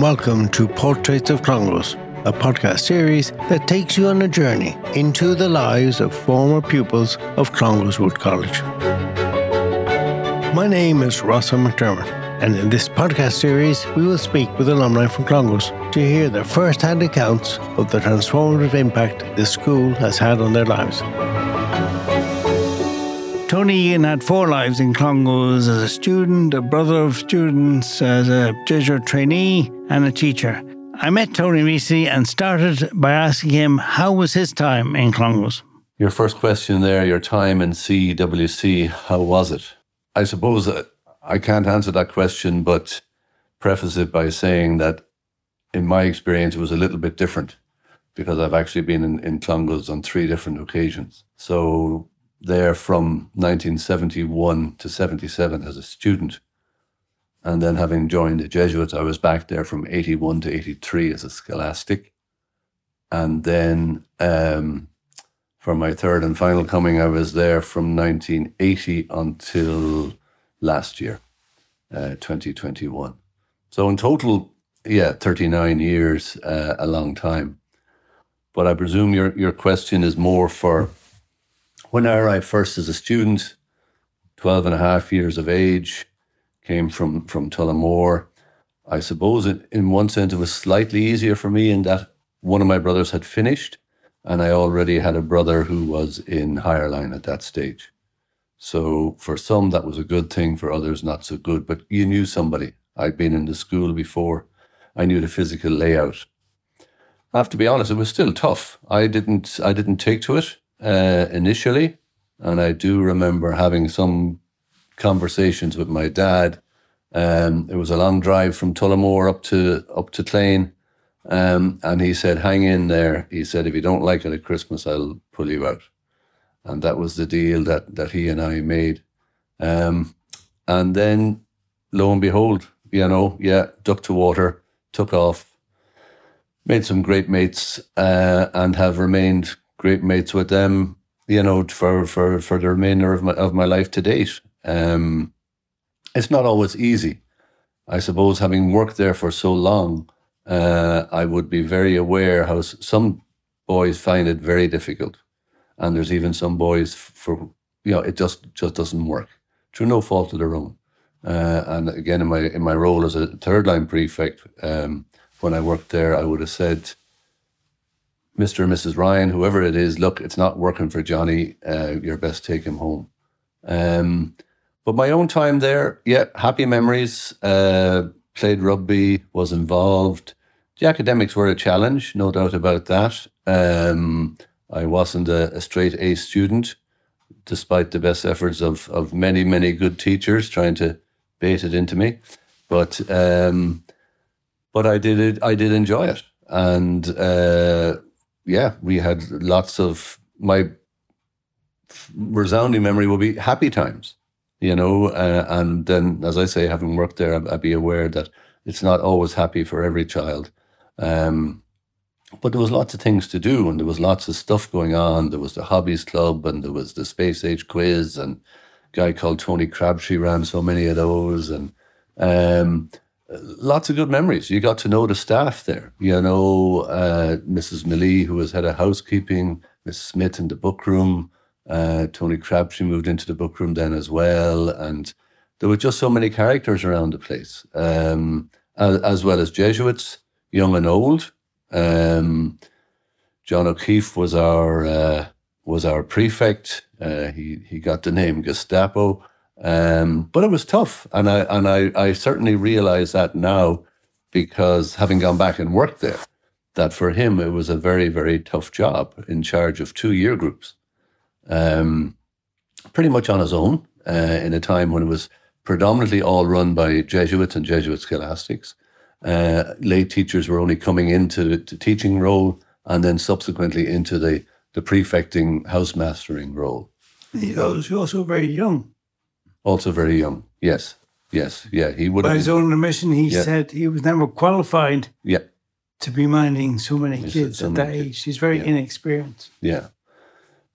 welcome to Portraits of Clongowes, a podcast series that takes you on a journey into the lives of former pupils of Clongowes Wood College. My name is Rossa McDermott, and in this podcast series, we will speak with alumni from Clongowes to hear their first hand accounts of the transformative impact this school has had on their lives. Tony Egan had four lives in Clongowes as a student, a brother of students, as a Jesuit trainee, and a teacher. I met Tony recently and started by asking him how was his time in Clongowes. Your first question there, your time in CWC, how was it? I suppose I can't answer that question, but preface it by saying that in my experience, it was a little bit different because I've actually been in, in Clongowes on three different occasions. So there from 1971 to 77 as a student. And then having joined the Jesuits, I was back there from 81 to 83 as a scholastic. And then um, for my third and final coming, I was there from 1980 until last year, uh, 2021. So in total, yeah, 39 years, uh, a long time. But I presume your, your question is more for when I arrived first as a student, 12 and a half years of age, came from, from Tullamore. I suppose it, in one sense it was slightly easier for me in that one of my brothers had finished and I already had a brother who was in higher line at that stage. So for some that was a good thing, for others not so good. But you knew somebody. I'd been in the school before. I knew the physical layout. I have to be honest, it was still tough. I didn't I didn't take to it uh, initially, and I do remember having some conversations with my dad. Um, it was a long drive from Tullamore up to up to Clane, um, and he said, "Hang in there." He said, "If you don't like it at Christmas, I'll pull you out." And that was the deal that that he and I made. Um, and then, lo and behold, you know, yeah, duck to water, took off, made some great mates, uh, and have remained great mates with them, you know, for for for the remainder of my of my life to date. Um, it's not always easy. I suppose having worked there for so long, uh, I would be very aware how some boys find it very difficult, and there's even some boys for you know it just just doesn't work through no fault of their own. Uh, and again, in my in my role as a third line prefect, um, when I worked there, I would have said Mr. and Mrs. Ryan, whoever it is, look, it's not working for Johnny. Uh, you're best take him home. Um, but my own time there, yeah, happy memories. Uh, played rugby, was involved. The academics were a challenge, no doubt about that. Um, I wasn't a, a, straight A student, despite the best efforts of of many, many good teachers trying to bait it into me. But um, but I did it. I did enjoy it, and uh, yeah, we had lots of my resounding memory will be happy times, you know, uh, and then as I say, having worked there, I'd, I'd, be aware that it's not always happy for every child. Um, but there was lots of things to do, and there was lots of stuff going on. There was the hobbies club, and there was the space age quiz, and a guy called Tony Crabtree ran so many of those, and um, lots of good memories. You got to know the staff there. You know, uh, Mrs. Millie, who was head of housekeeping, Miss Smith in the book room. Uh, Tony Crabtree moved into the book room then as well. And there were just so many characters around the place, um, as, as, well as Jesuits, young and old. Um, John O'Keefe was our uh, was our prefect. Uh, he he got the name Gestapo. Um, but it was tough, and I and I, I certainly realize that now because having gone back and worked there, that for him it was a very very tough job in charge of two year groups, um, pretty much on his own uh, in a time when it was predominantly all run by Jesuits and Jesuit scholastics. Uh, lay teachers were only coming into the teaching role and then subsequently into the the prefecting house mastering role. He was also very young. Also very young. Yes. Yes. Yeah. He would. By his own admission, he yeah. said he was never qualified. Yeah. To be minding so many kids at that age, he's very yeah. inexperienced. Yeah.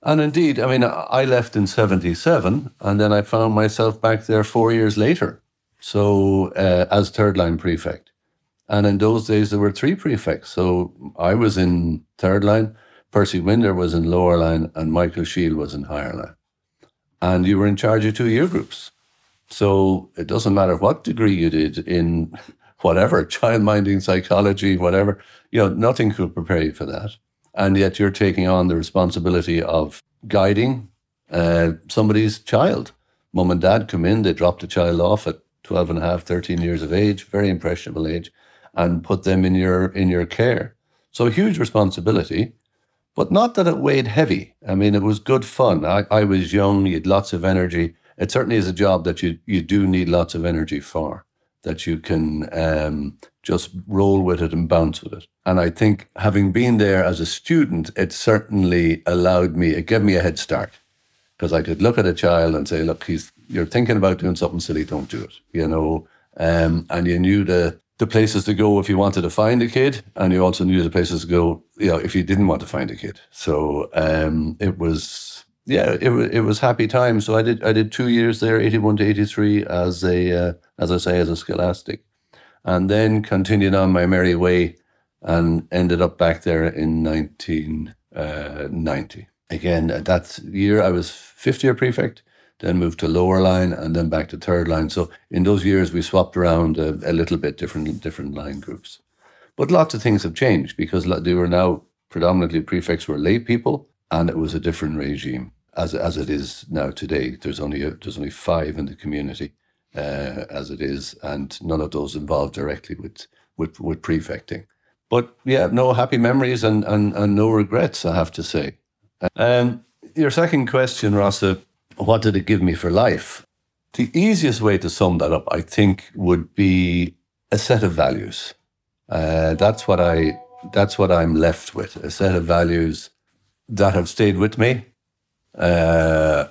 And indeed, I mean, I left in 77 and then I found myself back there four years later. So, uh, as third line prefect. And in those days, there were three prefects. So I was in third line, Percy Winder was in lower line, and Michael Shield was in higher line. And you were in charge of two year groups. So it doesn't matter what degree you did in whatever, child minding, psychology, whatever, you know, nothing could prepare you for that. And yet you're taking on the responsibility of guiding uh, somebody's child. Mum and dad come in, they drop the child off at 12 and a half, 13 years of age, very impressionable age, and put them in your in your care. So a huge responsibility, but not that it weighed heavy. I mean, it was good fun. I, I was young, you had lots of energy. It certainly is a job that you you do need lots of energy for, that you can um, just roll with it and bounce with it. And I think having been there as a student, it certainly allowed me, it gave me a head start because I could look at a child and say, look, he's you're thinking about doing something silly, don't do it. You know, um, and you knew the the places to go if you wanted to find a kid, and you also knew the places to go, you know, if you didn't want to find a kid. So um, it was, yeah, it was it was happy times. So I did I did two years there, eighty one to eighty three, as a uh, as I say, as a scholastic, and then continued on my merry way, and ended up back there in nineteen uh, ninety again, that year I was fifth year prefect, then moved to lower line and then back to third line. So in those years, we swapped around a, a little bit different different line groups. But lots of things have changed because they were now predominantly prefects were lay people, and it was a different regime as as it is now today. There's only a, there's only five in the community uh, as it is, and none of those involved directly with with, with prefecting. But yeah, no happy memories and, and, and no regrets, I have to say. Um, your second question, Rossa, what did it give me for life? The easiest way to sum that up, I think, would be a set of values. Uh, that's what I. That's what I'm left with. A set of values that have stayed with me, uh,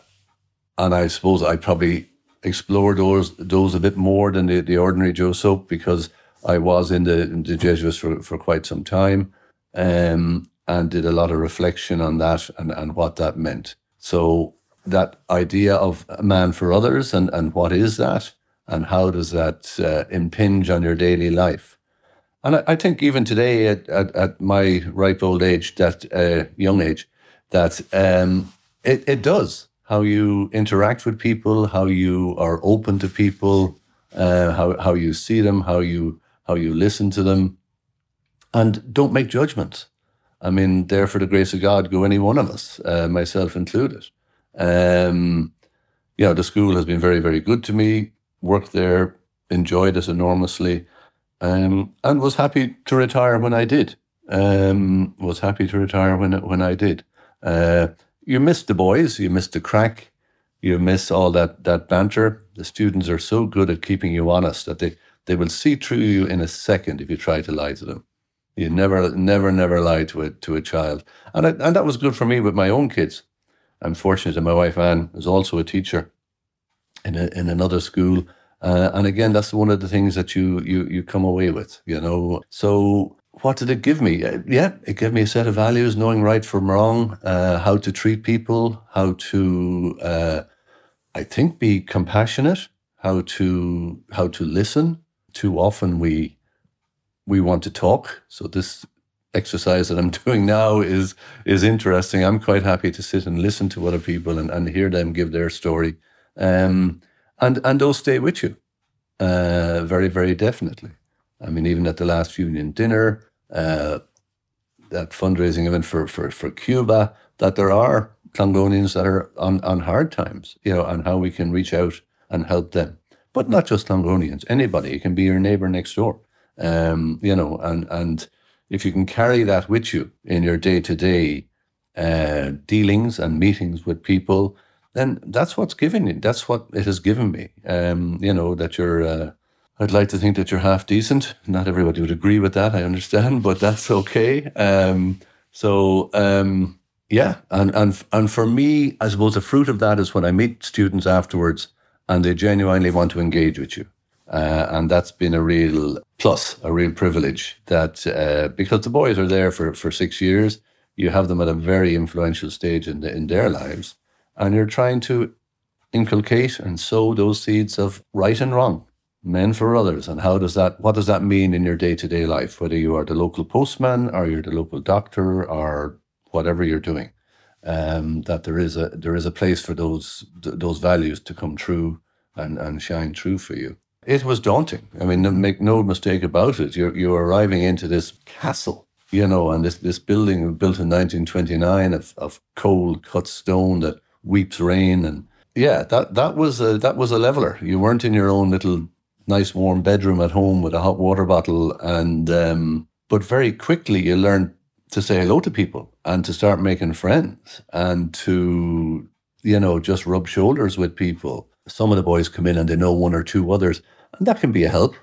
and I suppose I probably explore those those a bit more than the, the ordinary Joe Soap because I was in the, in the Jesuits for, for quite some time. Um, and did a lot of reflection on that and, and what that meant. So that idea of a man for others and, and what is that and how does that uh, impinge on your daily life? And I, I think even today at, at, at, my ripe old age, that uh, young age, that um, it, it does. How you interact with people, how you are open to people, uh, how, how you see them, how you how you listen to them, and don't make judgments. I mean, there for the grace of God go any one of us, uh, myself included. Um, you know, the school has been very, very good to me. Worked there, enjoyed it enormously, um, and was happy to retire when I did. Um, was happy to retire when when I did. Uh, you miss the boys, you miss the crack, you miss all that that banter. The students are so good at keeping you honest that they they will see through you in a second if you try to lie to them. You never, never, never lie to a to a child, and I, and that was good for me with my own kids. I'm fortunate that my wife Anne is also a teacher in a, in another school, uh, and again, that's one of the things that you you you come away with, you know. So what did it give me? Uh, yeah, it gave me a set of values, knowing right from wrong, uh, how to treat people, how to, uh, I think, be compassionate, how to how to listen. Too often we we want to talk. So this exercise that I'm doing now is is interesting. I'm quite happy to sit and listen to other people and, and hear them give their story. Um, and and those stay with you. Uh, very, very definitely. I mean, even at the last union dinner, uh, that fundraising event for, for, for Cuba, that there are Clongonians that are on, on hard times, you know, and how we can reach out and help them. But not just Clongonians, anybody. It can be your neighbor next door um, you know, and and if you can carry that with you in your day to day dealings and meetings with people, then that's what's given you. That's what it has given me. Um, you know that you're. Uh, I'd like to think that you're half decent. Not everybody would agree with that. I understand, but that's okay. Um, so um, yeah, and and and for me, I suppose the fruit of that is when I meet students afterwards, and they genuinely want to engage with you. Uh, and that's been a real plus, a real privilege that uh, because the boys are there for, for six years, you have them at a very influential stage in, the, in their lives, and you're trying to inculcate and sow those seeds of right and wrong. Men for others. And how does that, what does that mean in your day to day life, whether you are the local postman or you're the local doctor or whatever you're doing? Um, that there is a there is a place for those those values to come true and, and shine true for you. It was daunting. I mean, make no mistake about it. You're you're arriving into this castle, you know, and this this building built in 1929 of, of cold cut stone that weeps rain, and yeah, that that was a that was a leveler. You weren't in your own little nice warm bedroom at home with a hot water bottle, and um, but very quickly you learn to say hello to people and to start making friends and to, you know, just rub shoulders with people. Some of the boys come in and they know one or two others, and that can be a help,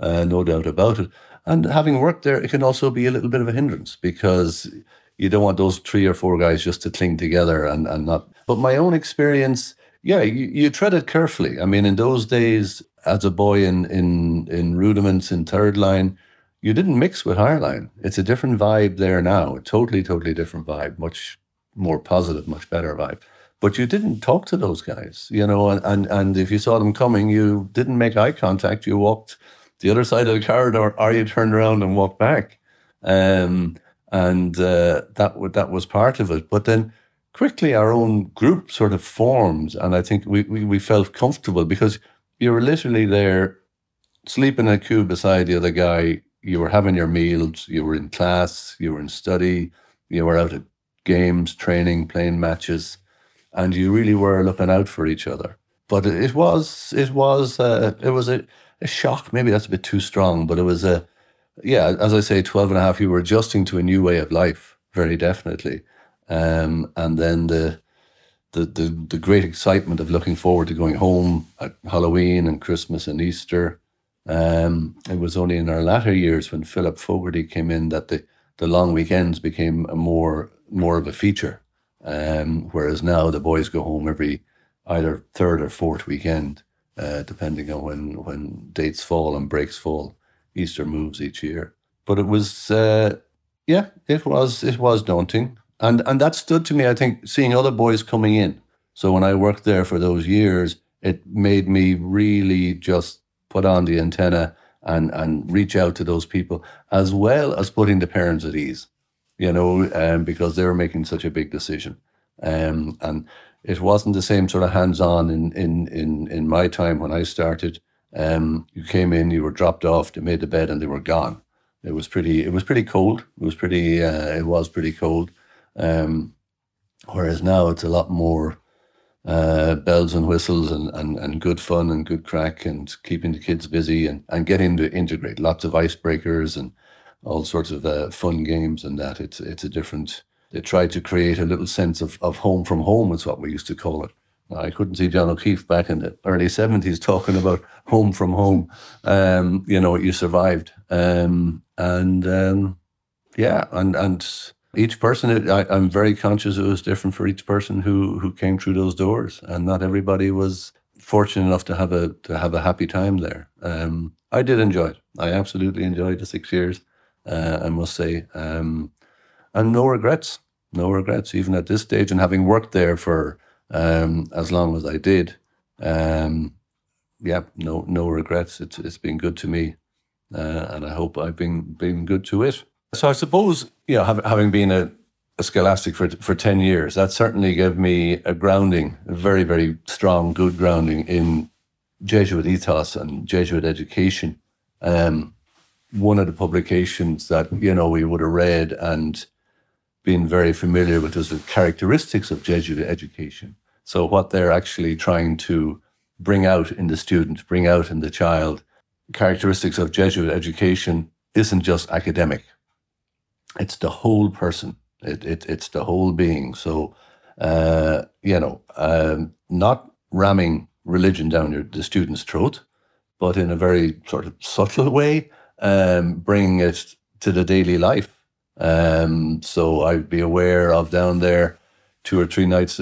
uh, no doubt about it. And having worked there, it can also be a little bit of a hindrance because you don't want those three or four guys just to cling together and, and not. But my own experience, yeah, you, you tread it carefully. I mean, in those days, as a boy in, in, in rudiments in third line, you didn't mix with line. It's a different vibe there now, a totally, totally different vibe, much more positive, much better vibe. But you didn't talk to those guys, you know, and, and, and if you saw them coming, you didn't make eye contact. You walked the other side of the corridor or you turned around and walked back. Um, and uh, that, that was part of it. But then quickly our own group sort of formed. And I think we, we, we felt comfortable because you were literally there sleeping in a queue beside the other guy you were having your meals, you were in class, you were in study, you were out at games, training, playing matches, and you really were looking out for each other. But it was, it was, uh, it was a, a shock. Maybe that's a bit too strong, but it was a, yeah, as I say, 12 and a half, you were adjusting to a new way of life, very definitely. Um, and then the, the, the, the great excitement of looking forward to going home at Halloween and Christmas and Easter um, it was only in our latter years when Philip Fogarty came in that the, the long weekends became a more more of a feature. Um, whereas now the boys go home every either third or fourth weekend, uh, depending on when when dates fall and breaks fall. Easter moves each year, but it was uh, yeah, it was it was daunting, and and that stood to me. I think seeing other boys coming in. So when I worked there for those years, it made me really just put on the antenna and and reach out to those people as well as putting the parents at ease you know um, because they were making such a big decision um, and it wasn't the same sort of hands-on in in in, in my time when I started um, you came in you were dropped off they made the bed and they were gone it was pretty it was pretty cold it was pretty uh, it was pretty cold um, whereas now it's a lot more uh, bells and whistles and, and, and good fun and good crack and keeping the kids busy and, and getting to integrate lots of icebreakers and all sorts of uh, fun games and that. It's it's a different. They tried to create a little sense of, of home from home, is what we used to call it. I couldn't see John O'Keefe back in the early 70s talking about home from home. Um, you know, you survived. Um, and um, yeah, and, and each person, I, am very conscious it was different for each person who who came through those doors, and not everybody was fortunate enough to have a to have a happy time there. Um, I did enjoy it. I absolutely enjoyed the six years. Uh, I must say, um, and no regrets. No regrets, even at this stage, and having worked there for um, as long as I did. Um, yeah, no no regrets. It's it's been good to me, uh, and I hope I've been been good to it. So I suppose, you know, having been a, a scholastic for, for 10 years, that certainly gave me a grounding, a very, very strong, good grounding in Jesuit ethos and Jesuit education. Um, one of the publications that, you know, we would have read and been very familiar with was the characteristics of Jesuit education. So what they're actually trying to bring out in the student, bring out in the child, characteristics of Jesuit education isn't just academic it's the whole person. It, it it's the whole being. So, uh, you know, um, not ramming religion down your, the student's throat, but in a very sort of subtle way, um, bringing it to the daily life. Um, so I'd be aware of down there two or three nights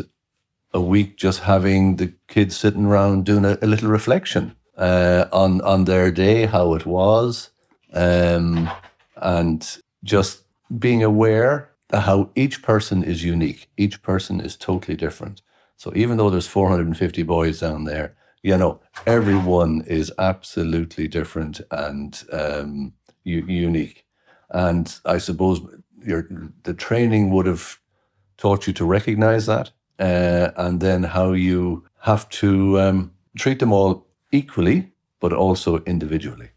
a week, just having the kids sitting around doing a, a little reflection uh, on on their day, how it was, um, and just being aware that how each person is unique, each person is totally different. So even though there's 450 boys down there, You know, everyone is absolutely different and um, u- unique. And I suppose your the training would have taught you to recognize that, uh, and then how you have to um, treat them all equally, but also individually,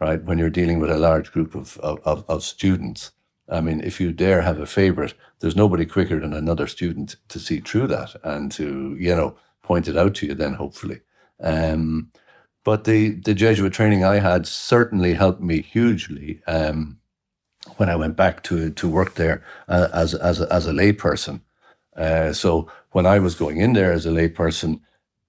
right? When you're dealing with a large group of, of, of students, I mean, if you dare have a favorite, there's nobody quicker than another student to see through that and to, you know, point it out to you then, hopefully. Um, but the, the Jesuit training I had certainly helped me hugely um, when I went back to, to work there uh, as, as, as a layperson. Uh, so when I was going in there as a layperson,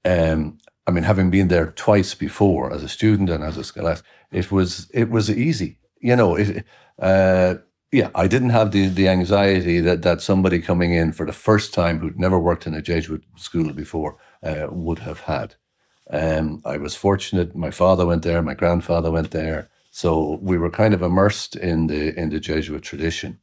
um, I mean, having been there twice before as a student and as a scholar, it was it was easy. You know, it, uh, yeah, I didn't have the the anxiety that that somebody coming in for the first time who'd never worked in a Jesuit school before uh, would have had. Um, I was fortunate. My father went there. My grandfather went there. So we were kind of immersed in the in the Jesuit tradition.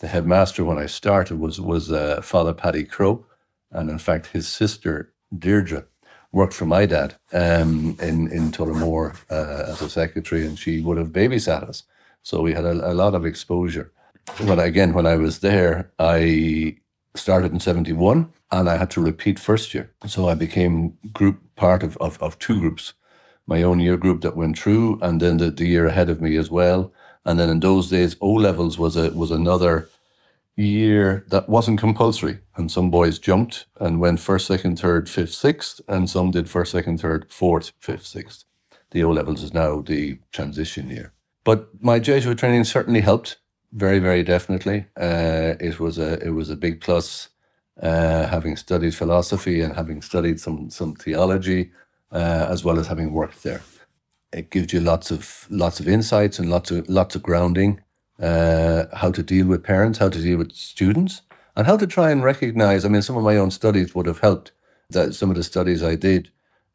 The headmaster when I started was was uh, Father Paddy Crow, and in fact his sister Deirdre worked for my dad um, in in Tullamore uh, as a secretary, and she would have babysat us. So we had a, a lot of exposure. But again, when I was there, I started in 71 and I had to repeat first year. So I became group part of, of, of two groups. My own year group that went through, and then the, the year ahead of me as well. And then in those days, O levels was a was another year that wasn't compulsory. And some boys jumped and went first, second, third, fifth, sixth, and some did first, second, third, fourth, fifth, sixth. The O levels is now the transition year. But my Jesuit training certainly helped, very, very definitely. Uh, it was a it was a big plus, uh, having studied philosophy and having studied some some theology, uh, as well as having worked there. It gives you lots of lots of insights and lots of lots of grounding uh, how to deal with parents, how to deal with students, and how to try and recognize. I mean, some of my own studies would have helped. That some of the studies I did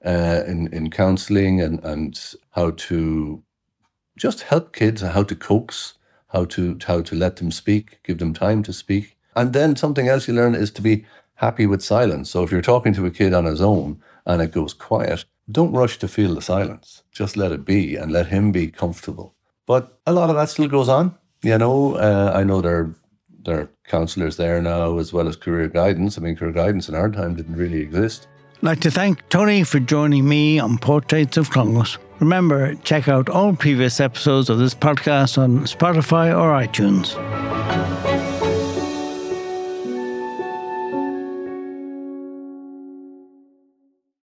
uh, in in counselling and and how to just help kids, how to coax, how to how to let them speak, give them time to speak, and then something else you learn is to be happy with silence. So if you're talking to a kid on his own and it goes quiet, don't rush to feel the silence. Just let it be and let him be comfortable. But a lot of that still goes on. You know, uh, I know there there are counsellors there now as well as career guidance. I mean, career guidance in our time didn't really exist. I'd like to thank Tony for joining me on Portraits of Clongowes. Remember, check out all previous episodes of this podcast on Spotify or iTunes.